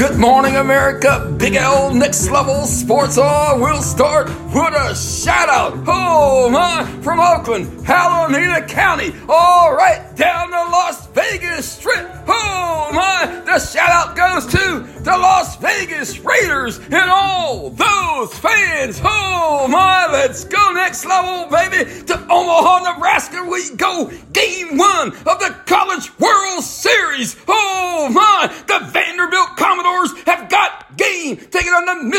Good morning, America. Big L Next Level Sports All will start with a shout out. Oh my, from Oakland, Alameda County, all right down the Las Vegas Strip. Oh my, the shout out goes to the Las Vegas Raiders and all those fans. Oh my, let's go next level, baby. To Omaha, Nebraska, we go. Game one of the College World Series. Oh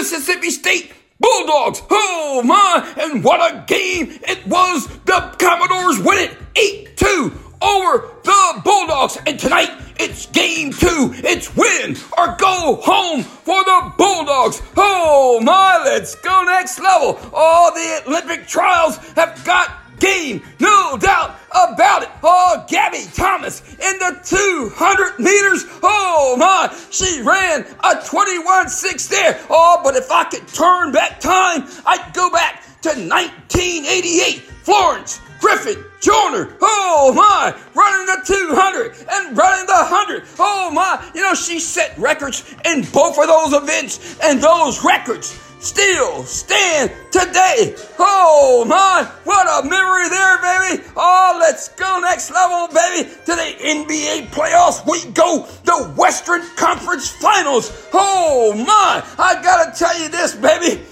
Mississippi State Bulldogs. Oh my, and what a game it was. The Commodores win it 8 2 over the Bulldogs. And tonight it's game two. It's win or go home for the Bulldogs. Oh my, let's go next level. All the Olympic trials have got game, no doubt about it. Oh, Gabby Thomas in the 200 meters. Oh my, she ran a 21.6 there. Oh, but if I could turn back time, I'd go back to 1988. Florence Griffith Joyner, oh my, running the 200 and running the 100. Oh my, you know, she set records in both of those events, and those records still stand today. Oh my, what a memory there, baby. Oh, let's go next level, baby, to the NBA playoffs. We go the Western Conference Finals. Oh my, I gotta tell you this, baby.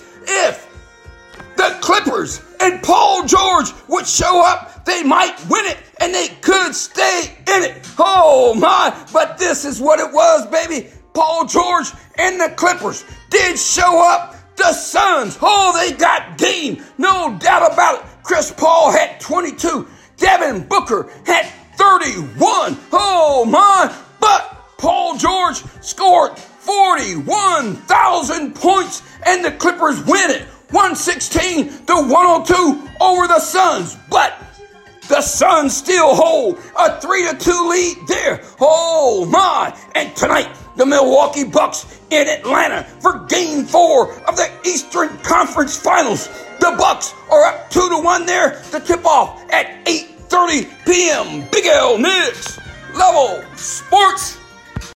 And Paul George would show up, they might win it and they could stay in it. Oh my, but this is what it was, baby. Paul George and the Clippers did show up the Suns, oh, they got game. No doubt about it. Chris Paul had 22. Devin Booker had 31. Oh my. But Paul George scored 41,000 points and the Clippers win it. 116 to 102 over the Suns. But the Suns still hold a 3 to 2 lead there. Oh my. And tonight, the Milwaukee Bucks in Atlanta for game four of the Eastern Conference Finals. The Bucks are up two to one there to tip off at 8:30 p.m. Big L Next level sports.